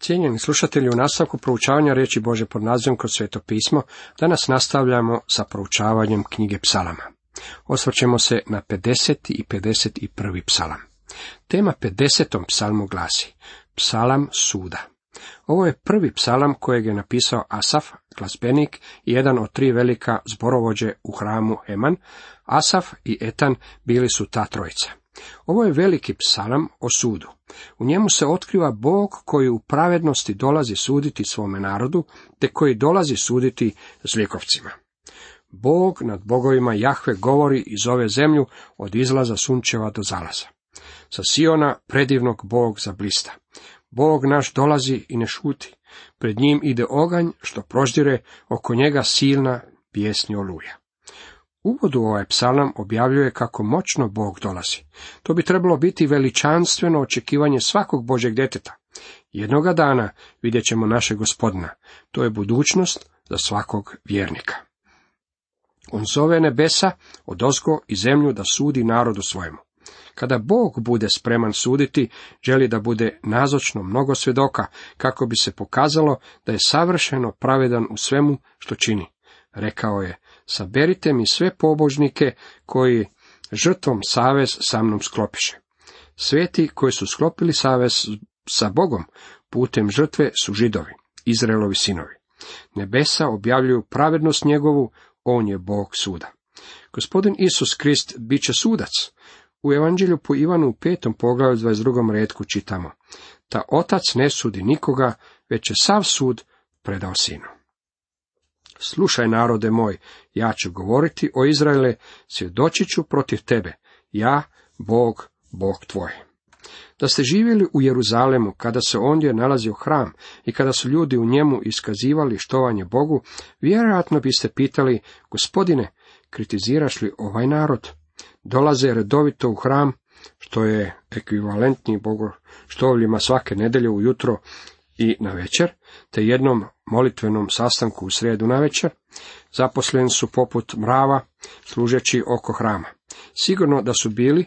Cijenjeni slušatelji, u nastavku proučavanja riječi Bože pod nazivom kroz sveto pismo, danas nastavljamo sa proučavanjem knjige psalama. Osvrćemo se na 50. i 51. psalam. Tema 50. psalmu glasi Psalam suda. Ovo je prvi psalam kojeg je napisao Asaf, glazbenik i jedan od tri velika zborovođe u hramu Heman. Asaf i Etan bili su ta trojica. Ovo je veliki psalam o sudu. U njemu se otkriva Bog koji u pravednosti dolazi suditi svome narodu, te koji dolazi suditi zlikovcima. Bog nad bogovima Jahve govori iz ove zemlju od izlaza sunčeva do zalaza. Sa Siona predivnog Bog zablista. Bog naš dolazi i ne šuti. Pred njim ide oganj što proždire, oko njega silna pjesnja oluja. Uvodu ovaj psalam objavljuje kako moćno Bog dolazi. To bi trebalo biti veličanstveno očekivanje svakog Božeg djeteta. Jednoga dana vidjet ćemo naše gospodina. To je budućnost za svakog vjernika. On zove nebesa od ozgo i zemlju da sudi narodu svojemu. Kada Bog bude spreman suditi, želi da bude nazočno mnogo svjedoka, kako bi se pokazalo da je savršeno pravedan u svemu što čini. Rekao je, saberite mi sve pobožnike koji žrtvom savez sa mnom sklopiše. Sveti koji su sklopili savez sa Bogom putem žrtve su židovi, Izraelovi sinovi. Nebesa objavljuju pravednost njegovu, on je Bog suda. Gospodin Isus Krist bit će sudac. U evanđelju po Ivanu u petom poglavlju 22. redku čitamo. Ta otac ne sudi nikoga, već je sav sud predao sinu. Slušaj narode moj, ja ću govoriti o Izraele, svjedočit ću protiv tebe, ja, Bog, Bog tvoj. Da ste živjeli u Jeruzalemu, kada se ondje nalazio hram i kada su ljudi u njemu iskazivali štovanje Bogu, vjerojatno biste pitali, gospodine, kritiziraš li ovaj narod? Dolaze redovito u hram, što je ekvivalentni Bogu štovljima svake nedelje ujutro i na večer, te jednom molitvenom sastanku u srijedu na večer, zaposleni su poput mrava, služeći oko hrama. Sigurno da su bili,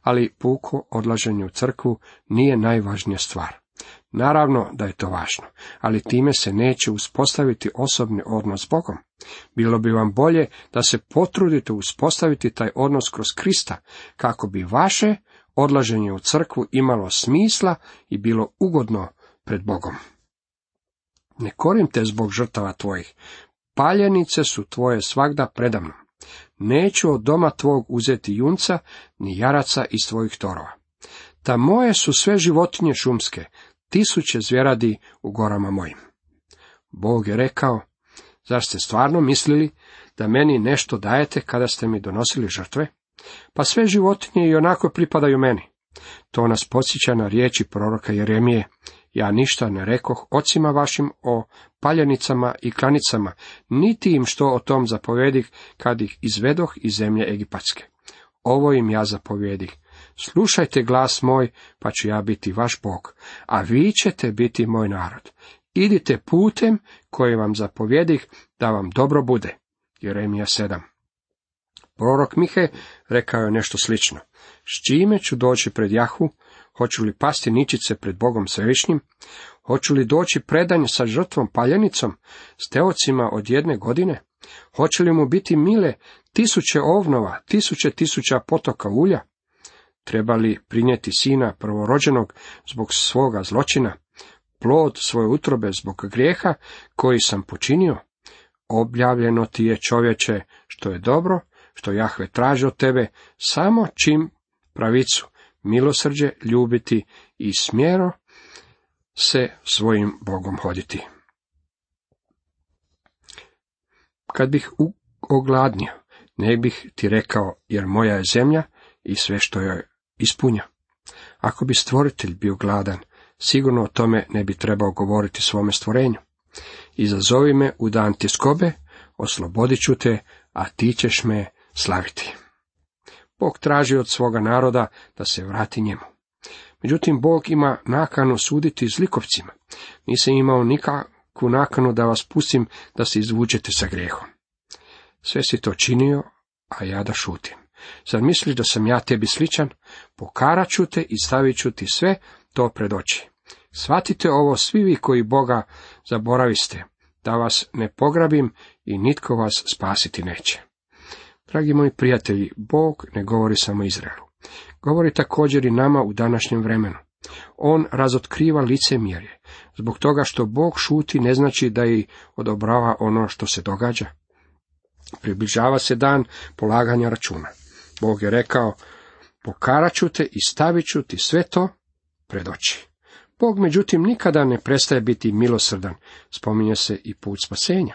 ali puko odlaženje u crkvu nije najvažnija stvar. Naravno da je to važno, ali time se neće uspostaviti osobni odnos s Bogom. Bilo bi vam bolje da se potrudite uspostaviti taj odnos kroz Krista, kako bi vaše odlaženje u crkvu imalo smisla i bilo ugodno pred Bogom. Ne korim te zbog žrtava tvojih, paljenice su tvoje svagda predamno. Neću od doma tvog uzeti junca, ni jaraca iz tvojih torova. Ta moje su sve životinje šumske, tisuće zvjeradi u gorama mojim. Bog je rekao, zar ste stvarno mislili da meni nešto dajete kada ste mi donosili žrtve? Pa sve životinje i onako pripadaju meni. To nas podsjeća na riječi proroka Jeremije, ja ništa ne rekoh ocima vašim o paljenicama i klanicama, niti im što o tom zapovedih kad ih izvedoh iz zemlje Egipatske. Ovo im ja zapovjedih. Slušajte glas moj, pa ću ja biti vaš Bog, a vi ćete biti moj narod. Idite putem koji vam zapovjedih da vam dobro bude. Jeremija 7. Prorok Mihe rekao je nešto slično. S čime ću doći pred Jahu, Hoću li pasti ničice pred Bogom svevišnjim? Hoću li doći predanje sa žrtvom paljenicom, s teocima od jedne godine? Hoće li mu biti mile tisuće ovnova, tisuće tisuća potoka ulja? Treba li prinijeti sina prvorođenog zbog svoga zločina, plod svoje utrobe zbog grijeha koji sam počinio? Objavljeno ti je čovječe što je dobro, što Jahve traži od tebe, samo čim pravicu, milosrđe ljubiti i smjero se svojim Bogom hoditi. Kad bih ogladnio, ne bih ti rekao, jer moja je zemlja i sve što joj ispunja. Ako bi stvoritelj bio gladan, sigurno o tome ne bi trebao govoriti svome stvorenju. Izazovi me u dan tiskobe, oslobodit ću te, a ti ćeš me slaviti. Bog traži od svoga naroda da se vrati njemu. Međutim, Bog ima nakanu suditi zlikovcima. Nisam imao nikakvu nakanu da vas pustim da se izvučete sa grehom. Sve si to činio, a ja da šutim. Zar misliš da sam ja tebi sličan? Pokarat ću te i stavit ću ti sve to pred oči. Shvatite ovo svi vi koji Boga zaboraviste, da vas ne pograbim i nitko vas spasiti neće. Dragi moji prijatelji, Bog ne govori samo Izraelu. Govori također i nama u današnjem vremenu. On razotkriva licemjerje. Zbog toga što Bog šuti ne znači da i odobrava ono što se događa. Približava se dan polaganja računa. Bog je rekao, pokarat ću te i stavit ću ti sve to pred oči. Bog međutim nikada ne prestaje biti milosrdan, spominje se i put spasenja.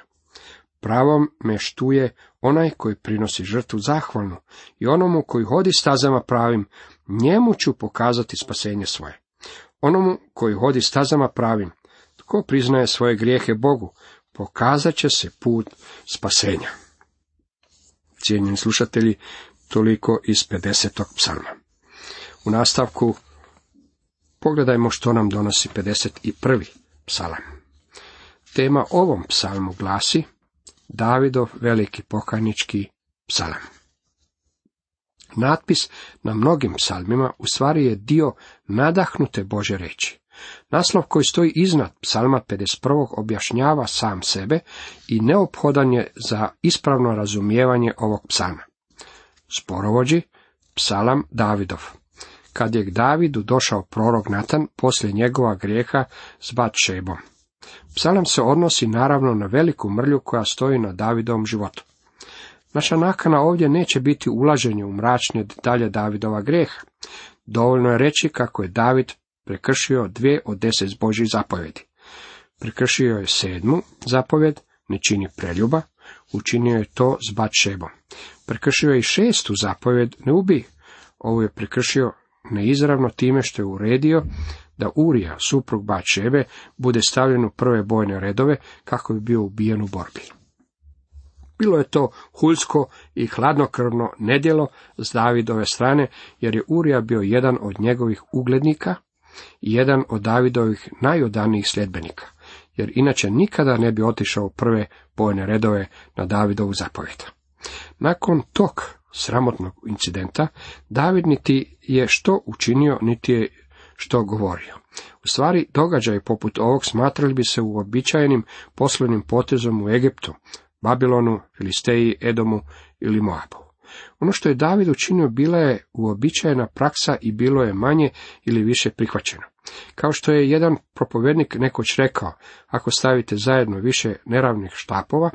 Pravom me štuje onaj koji prinosi žrtvu zahvalnu i onomu koji hodi stazama pravim, njemu ću pokazati spasenje svoje. Onomu koji hodi stazama pravim, tko priznaje svoje grijehe Bogu, pokazat će se put spasenja. Cijenjeni slušatelji, toliko iz 50. psalma. U nastavku pogledajmo što nam donosi 51. psalam. Tema ovom psalmu glasi Davidov veliki pokajnički psalam. Natpis na mnogim psalmima u stvari je dio nadahnute Bože reći. Naslov koji stoji iznad psalma 51. objašnjava sam sebe i neophodan je za ispravno razumijevanje ovog psalma. Sporovođi, psalam Davidov. Kad je k Davidu došao prorok Natan poslije njegova grijeha s Batšebom. Psalam se odnosi naravno na veliku mrlju koja stoji na Davidovom životu. Naša nakana ovdje neće biti ulaženje u mračne detalje Davidova grijeha. Dovoljno je reći kako je David prekršio dvije od deset Božih zapovjedi. Prekršio je sedmu zapovjed, ne čini preljuba, učinio je to s Batšebom. Prekršio je i šestu zapovjed, ne ubij. Ovo je prekršio neizravno time što je uredio da Urija, suprug Batšebe, bude stavljen u prve bojne redove kako bi bio ubijen u borbi. Bilo je to huljsko i hladnokrvno nedjelo s Davidove strane, jer je Urija bio jedan od njegovih uglednika i jedan od Davidovih najodanijih sljedbenika, jer inače nikada ne bi otišao u prve bojne redove na Davidovu zapovjed. Nakon tog sramotnog incidenta, David niti je što učinio, niti je što govorio. U stvari, događaj poput ovog smatrali bi se uobičajenim poslovnim potezom u Egiptu, Babilonu, Filisteji, Edomu ili Moabu. Ono što je David učinio bila je uobičajena praksa i bilo je manje ili više prihvaćeno. Kao što je jedan propovednik nekoć rekao, ako stavite zajedno više neravnih štapova,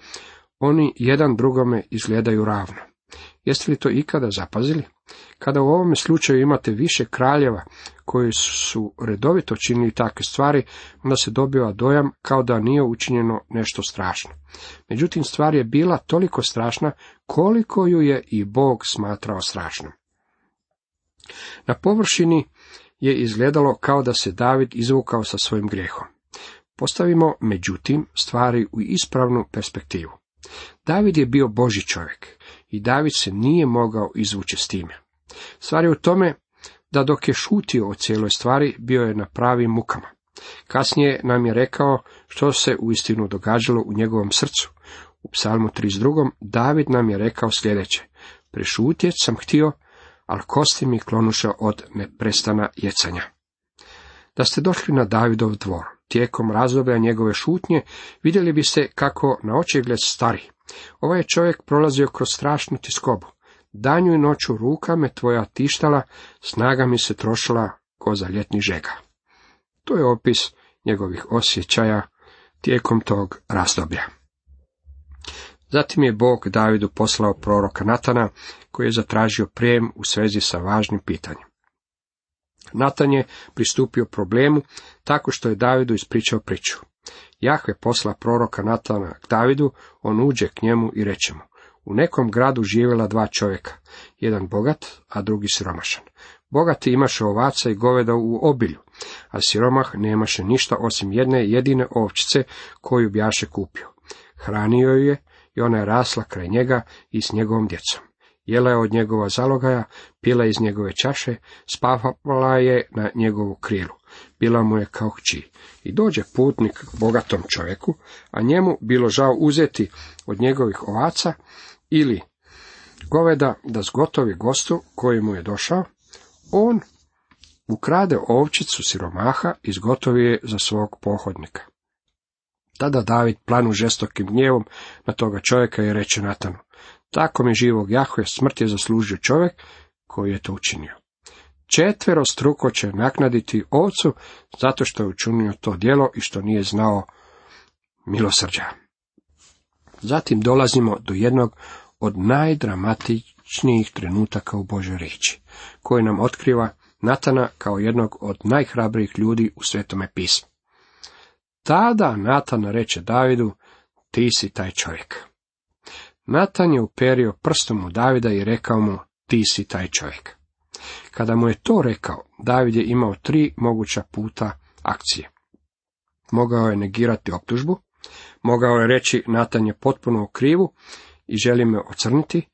oni jedan drugome izgledaju ravno. Jeste li to ikada zapazili? Kada u ovome slučaju imate više kraljeva koji su redovito činili takve stvari, onda se dobiva dojam kao da nije učinjeno nešto strašno. Međutim, stvar je bila toliko strašna koliko ju je i Bog smatrao strašnom. Na površini je izgledalo kao da se David izvukao sa svojim grijehom. Postavimo, međutim, stvari u ispravnu perspektivu. David je bio Boži čovjek i David se nije mogao izvući s time. Stvar je u tome da dok je šutio o cijeloj stvari, bio je na pravim mukama. Kasnije nam je rekao što se uistinu događalo u njegovom srcu. U psalmu 32. David nam je rekao sljedeće. Prešutjet sam htio, ali kosti mi klonuše od neprestana jecanja. Da ste došli na Davidov dvor, tijekom razdoblja njegove šutnje, vidjeli biste kako na očigled stari. Ovaj je čovjek prolazio kroz strašnu tiskobu. Danju i noću ruka me tvoja tištala, snaga mi se trošila ko za ljetni žega. To je opis njegovih osjećaja tijekom tog razdoblja. Zatim je Bog Davidu poslao proroka Natana, koji je zatražio prijem u svezi sa važnim pitanjem. Natan je pristupio problemu tako što je Davidu ispričao priču. Jahve posla proroka Natana k Davidu, on uđe k njemu i reče mu, u nekom gradu živjela dva čovjeka, jedan bogat, a drugi siromašan. Bogati imaše ovaca i goveda u obilju, a siromah nemaše ništa osim jedne jedine ovčice koju bjaše kupio. Hranio ju je i ona je rasla kraj njega i s njegovom djecom. Jela je od njegova zalogaja, pila iz njegove čaše, spavala je na njegovu krilu. Bila mu je kao hći. I dođe putnik bogatom čovjeku, a njemu bilo žao uzeti od njegovih ovaca ili goveda da zgotovi gostu koji mu je došao, on ukrade ovčicu siromaha i izgotovi je za svog pohodnika. Tada David planu žestokim gnjevom na toga čovjeka i reče Natanu, tako mi živog Jahve smrt je zaslužio čovjek koji je to učinio. Četvero struko će naknaditi ovcu zato što je učinio to djelo i što nije znao milosrđa. Zatim dolazimo do jednog od najdramatičnijih trenutaka u Božoj riječi, koji nam otkriva Natana kao jednog od najhrabrijih ljudi u svetome pismu. Tada Natan reče Davidu, ti si taj čovjek. Natan je uperio prstom u Davida i rekao mu, ti si taj čovjek. Kada mu je to rekao, David je imao tri moguća puta akcije. Mogao je negirati optužbu, mogao je reći Natan je potpuno u krivu i želi me ocrniti,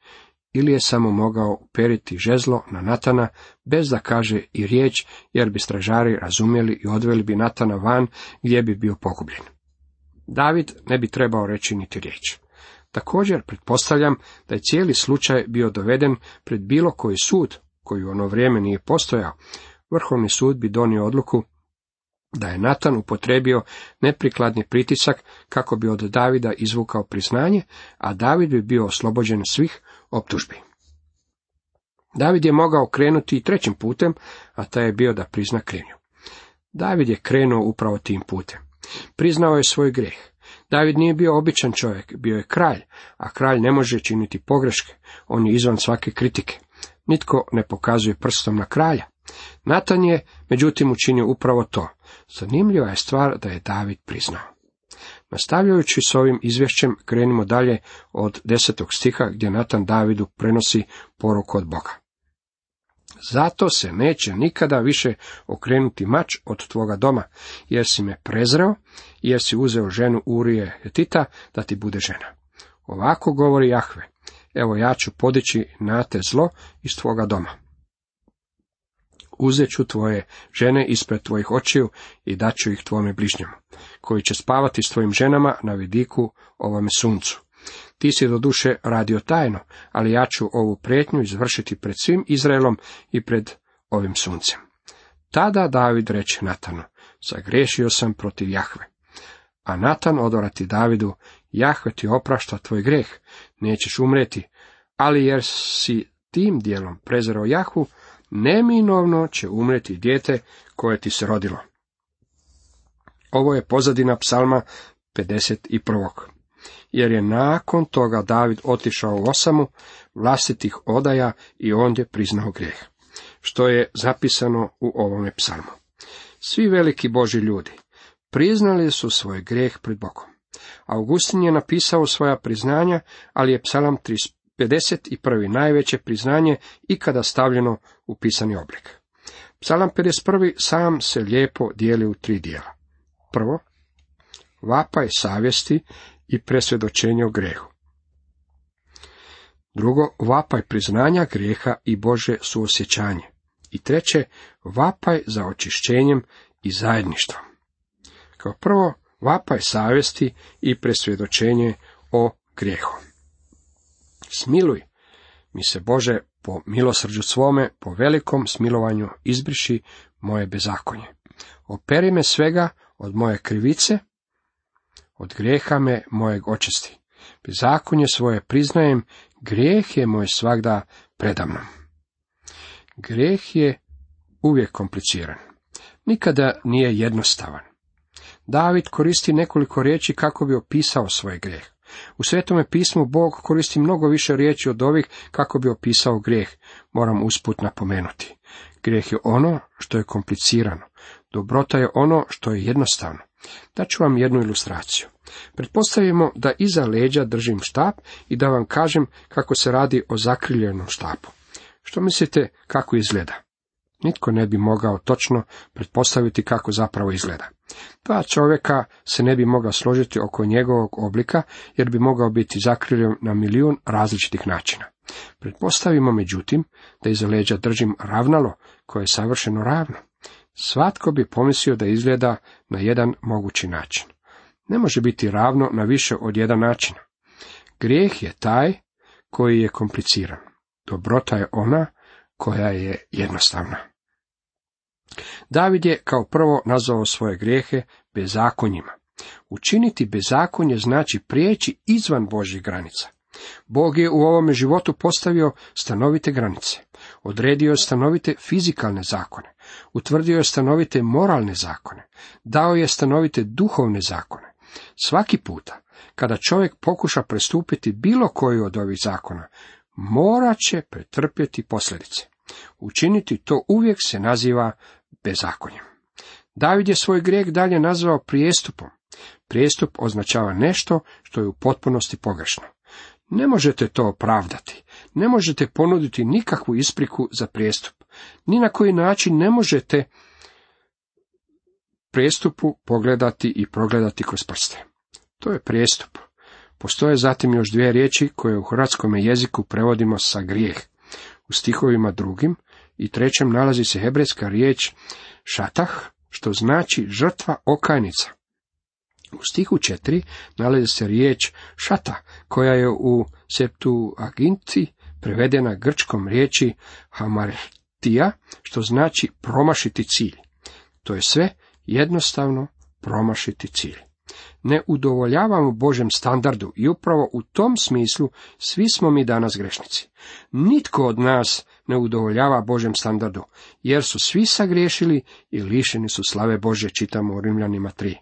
ili je samo mogao uperiti žezlo na Natana bez da kaže i riječ, jer bi stražari razumjeli i odveli bi Natana van gdje bi bio pogubljen. David ne bi trebao reći niti riječ. Također pretpostavljam da je cijeli slučaj bio doveden pred bilo koji sud, koji u ono vrijeme nije postojao. Vrhovni sud bi donio odluku da je Natan upotrebio neprikladni pritisak kako bi od Davida izvukao priznanje, a David bi bio oslobođen svih optužbi. David je mogao krenuti i trećim putem, a taj je bio da prizna krivnju. David je krenuo upravo tim putem. Priznao je svoj grijeh. David nije bio običan čovjek, bio je kralj, a kralj ne može činiti pogreške, on je izvan svake kritike. Nitko ne pokazuje prstom na kralja. Natan je, međutim, učinio upravo to. Zanimljiva je stvar da je David priznao. Nastavljajući s ovim izvješćem, krenimo dalje od desetog stiha gdje Natan Davidu prenosi poruku od Boga. Zato se neće nikada više okrenuti mač od tvoga doma, jer si me prezreo, jer si uzeo ženu Urije Hetita da ti bude žena. Ovako govori Jahve, evo ja ću podići na te zlo iz tvoga doma uzet ću tvoje žene ispred tvojih očiju i daću ih tvome bližnjemu, koji će spavati s tvojim ženama na vidiku ovome suncu. Ti si do duše radio tajno, ali ja ću ovu prijetnju izvršiti pred svim Izraelom i pred ovim suncem. Tada David reče Natanu, zagrešio sam protiv Jahve. A Natan odorati Davidu, Jahve ti oprašta tvoj greh, nećeš umreti, ali jer si tim dijelom prezerao Jahvu, neminovno će umreti dijete koje ti se rodilo. Ovo je pozadina psalma 51. Jer je nakon toga David otišao u osamu vlastitih odaja i ondje priznao grijeh. Što je zapisano u ovome psalmu. Svi veliki Boži ljudi priznali su svoj grijeh pred Bogom. Augustin je napisao svoja priznanja, ali je psalam 51. najveće priznanje ikada stavljeno u pisani oblik. Psalam 51. sam se lijepo dijeli u tri dijela. Prvo, vapaj savjesti i presvjedočenje o grehu. Drugo, vapaj priznanja grijeha i Bože suosjećanje. I treće, vapaj za očišćenjem i zajedništvom. Kao prvo, vapaj savjesti i presvjedočenje o grijehu. Smiluj mi se Bože po milosrđu svome, po velikom smilovanju izbriši moje bezakonje. Operi me svega od moje krivice, od grijeha me mojeg očisti. Bezakonje svoje priznajem, grijeh je moj svagda predamnom. Grijeh je uvijek kompliciran. Nikada nije jednostavan. David koristi nekoliko riječi kako bi opisao svoj grijeh. U Svetome pismu Bog koristi mnogo više riječi od ovih kako bi opisao grijeh, moram usput napomenuti. Grijeh je ono što je komplicirano, dobrota je ono što je jednostavno. Daću vam jednu ilustraciju. Pretpostavimo da iza leđa držim štap i da vam kažem kako se radi o zakriljenom štapu. Što mislite kako izgleda? Nitko ne bi mogao točno pretpostaviti kako zapravo izgleda. Dva čovjeka se ne bi mogao složiti oko njegovog oblika, jer bi mogao biti zakriljen na milijun različitih načina. Pretpostavimo međutim da iza leđa držim ravnalo koje je savršeno ravno. Svatko bi pomislio da izgleda na jedan mogući način. Ne može biti ravno na više od jedan način. Grijeh je taj koji je kompliciran. Dobrota je ona koja je jednostavna. David je kao prvo nazvao svoje grijehe bezakonjima. Učiniti bezakonje znači prijeći izvan Božjih granica. Bog je u ovome životu postavio stanovite granice. Odredio je stanovite fizikalne zakone. Utvrdio je stanovite moralne zakone. Dao je stanovite duhovne zakone. Svaki puta, kada čovjek pokuša prestupiti bilo koji od ovih zakona, morat će pretrpjeti posljedice. Učiniti to uvijek se naziva bezakonjem. David je svoj grijeh dalje nazvao prijestupom. Prijestup označava nešto što je u potpunosti pogrešno. Ne možete to opravdati. Ne možete ponuditi nikakvu ispriku za prijestup. Ni na koji način ne možete prijestupu pogledati i progledati kroz prste. To je prijestup. Postoje zatim još dvije riječi koje u hrvatskom jeziku prevodimo sa grijeh. U stihovima drugim i trećem nalazi se hebrejska riječ šatah, što znači žrtva okajnica. U stihu četiri nalazi se riječ šata, koja je u septu aginti prevedena grčkom riječi hamartija, što znači promašiti cilj. To je sve jednostavno promašiti cilj. Ne udovoljavamo Božem standardu i upravo u tom smislu svi smo mi danas grešnici. Nitko od nas ne udovoljava Božem standardu, jer su svi sagriješili i lišeni su slave Bože, čitamo u Rimljanima 3.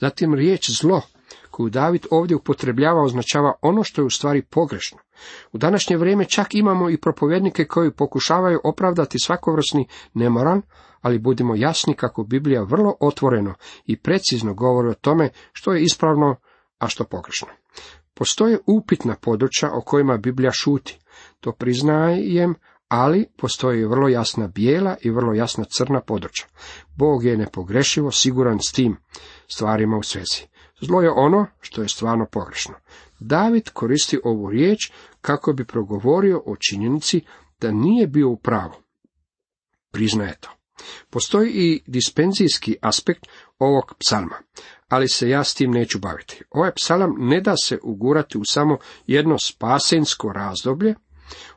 Zatim riječ zlo, koju David ovdje upotrebljava, označava ono što je u stvari pogrešno. U današnje vrijeme čak imamo i propovjednike koji pokušavaju opravdati svakovrsni nemoral, ali budimo jasni kako Biblija vrlo otvoreno i precizno govori o tome što je ispravno, a što pogrešno. Postoje upitna područja o kojima Biblija šuti. To priznajem, ali postoji vrlo jasna bijela i vrlo jasna crna područja. Bog je nepogrešivo siguran s tim stvarima u svezi. Zlo je ono što je stvarno pogrešno. David koristi ovu riječ kako bi progovorio o činjenici da nije bio u pravu. Priznaje to. Postoji i dispenzijski aspekt ovog psalma, ali se ja s tim neću baviti. Ovaj psalam ne da se ugurati u samo jedno spasensko razdoblje,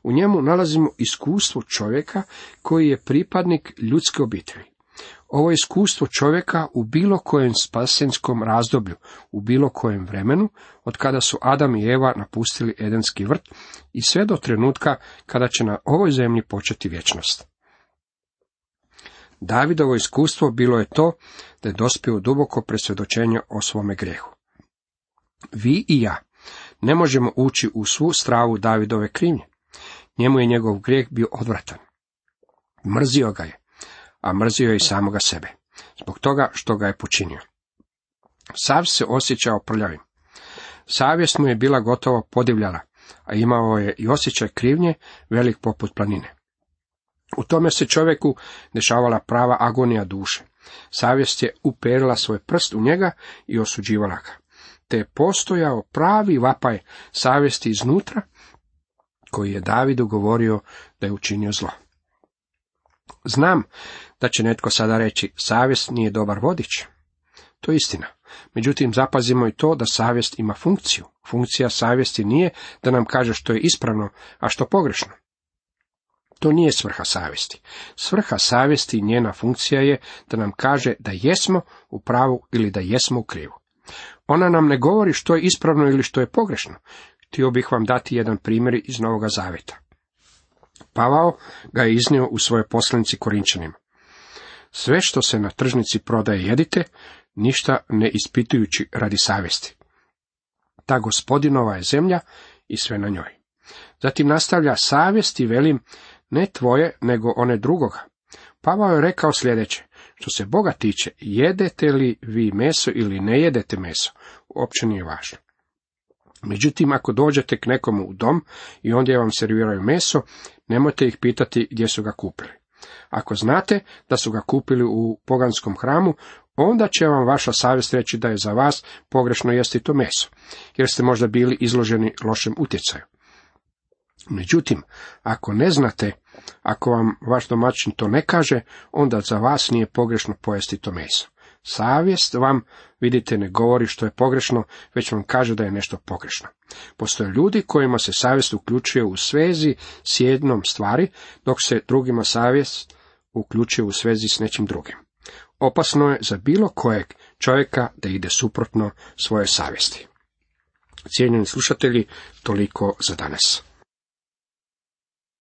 u njemu nalazimo iskustvo čovjeka koji je pripadnik ljudske obitelji. Ovo iskustvo čovjeka u bilo kojem spasenskom razdoblju, u bilo kojem vremenu, od kada su Adam i Eva napustili Edenski vrt i sve do trenutka kada će na ovoj zemlji početi vječnost. Davidovo iskustvo bilo je to da je dospio duboko presvjedočenje o svome grehu. Vi i ja ne možemo ući u svu stravu Davidove krivnje. Njemu je njegov grijeh bio odvratan. Mrzio ga je, a mrzio je i samoga sebe, zbog toga što ga je počinio. Sav se osjećao prljavim. Savjest mu je bila gotovo podivljala, a imao je i osjećaj krivnje velik poput planine. U tome se čovjeku dešavala prava agonija duše. Savjest je uperila svoj prst u njega i osuđivala ga. Te je postojao pravi vapaj savjesti iznutra, koji je Davidu govorio da je učinio zlo. Znam da će netko sada reći, savjest nije dobar vodič. To je istina. Međutim, zapazimo i to da savjest ima funkciju. Funkcija savjesti nije da nam kaže što je ispravno, a što pogrešno. To nije svrha savjesti. Svrha savjesti i njena funkcija je da nam kaže da jesmo u pravu ili da jesmo u krivu. Ona nam ne govori što je ispravno ili što je pogrešno. Htio bih vam dati jedan primjer iz Novoga Zaveta. Pavao ga je iznio u svojoj poslanici Korinčanima. Sve što se na tržnici prodaje jedite, ništa ne ispitujući radi savjesti. Ta gospodinova je zemlja i sve na njoj. Zatim nastavlja savjesti velim, ne tvoje, nego one drugoga. Pavao je rekao sljedeće, što se Boga tiče, jedete li vi meso ili ne jedete meso, uopće nije važno. Međutim, ako dođete k nekomu u dom i ondje vam serviraju meso, nemojte ih pitati gdje su ga kupili. Ako znate da su ga kupili u poganskom hramu, onda će vam vaša savjest reći da je za vas pogrešno jesti to meso, jer ste možda bili izloženi lošem utjecaju. Međutim, ako ne znate, ako vam vaš domaćin to ne kaže, onda za vas nije pogrešno pojesti to meso. Savjest vam, vidite, ne govori što je pogrešno, već vam kaže da je nešto pogrešno. Postoje ljudi kojima se savjest uključuje u svezi s jednom stvari, dok se drugima savjest uključuje u svezi s nečim drugim. Opasno je za bilo kojeg čovjeka da ide suprotno svoje savjesti. Cijenjeni slušatelji, toliko za danas.